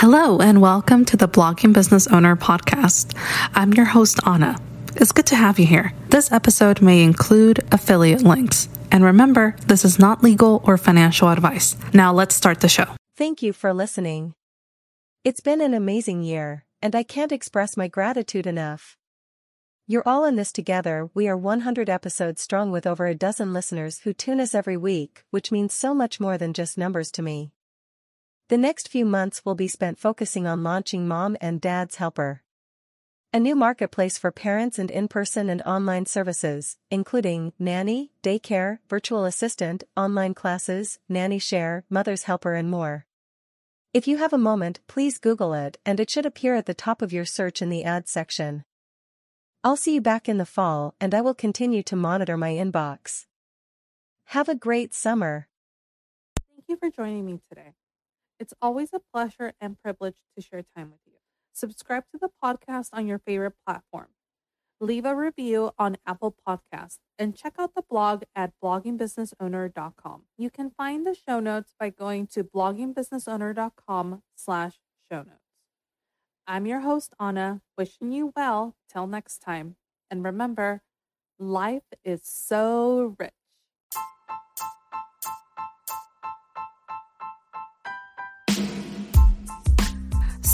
Hello, and welcome to the Blogging Business Owner Podcast. I'm your host, Anna. It's good to have you here. This episode may include affiliate links. And remember, this is not legal or financial advice. Now let's start the show. Thank you for listening. It's been an amazing year, and I can't express my gratitude enough. You're all in this together. We are 100 episodes strong with over a dozen listeners who tune us every week, which means so much more than just numbers to me. The next few months will be spent focusing on launching Mom and Dad's Helper. A new marketplace for parents and in-person and online services, including nanny, daycare, virtual assistant, online classes, nanny share, mother's helper and more. If you have a moment, please Google it and it should appear at the top of your search in the ads section. I'll see you back in the fall and I will continue to monitor my inbox. Have a great summer. Thank you for joining me today. It's always a pleasure and privilege to share time with you. Subscribe to the podcast on your favorite platform. Leave a review on Apple Podcasts and check out the blog at bloggingbusinessowner.com. You can find the show notes by going to bloggingbusinessowner.com slash show notes. I'm your host, Anna, wishing you well till next time. And remember, life is so rich.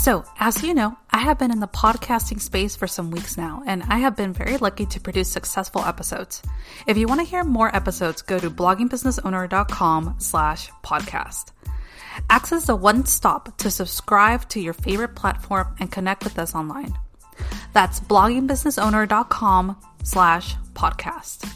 So, as you know, I have been in the podcasting space for some weeks now, and I have been very lucky to produce successful episodes. If you want to hear more episodes, go to bloggingbusinessowner.com slash podcast. Access the one stop to subscribe to your favorite platform and connect with us online. That's bloggingbusinessowner.com slash podcast.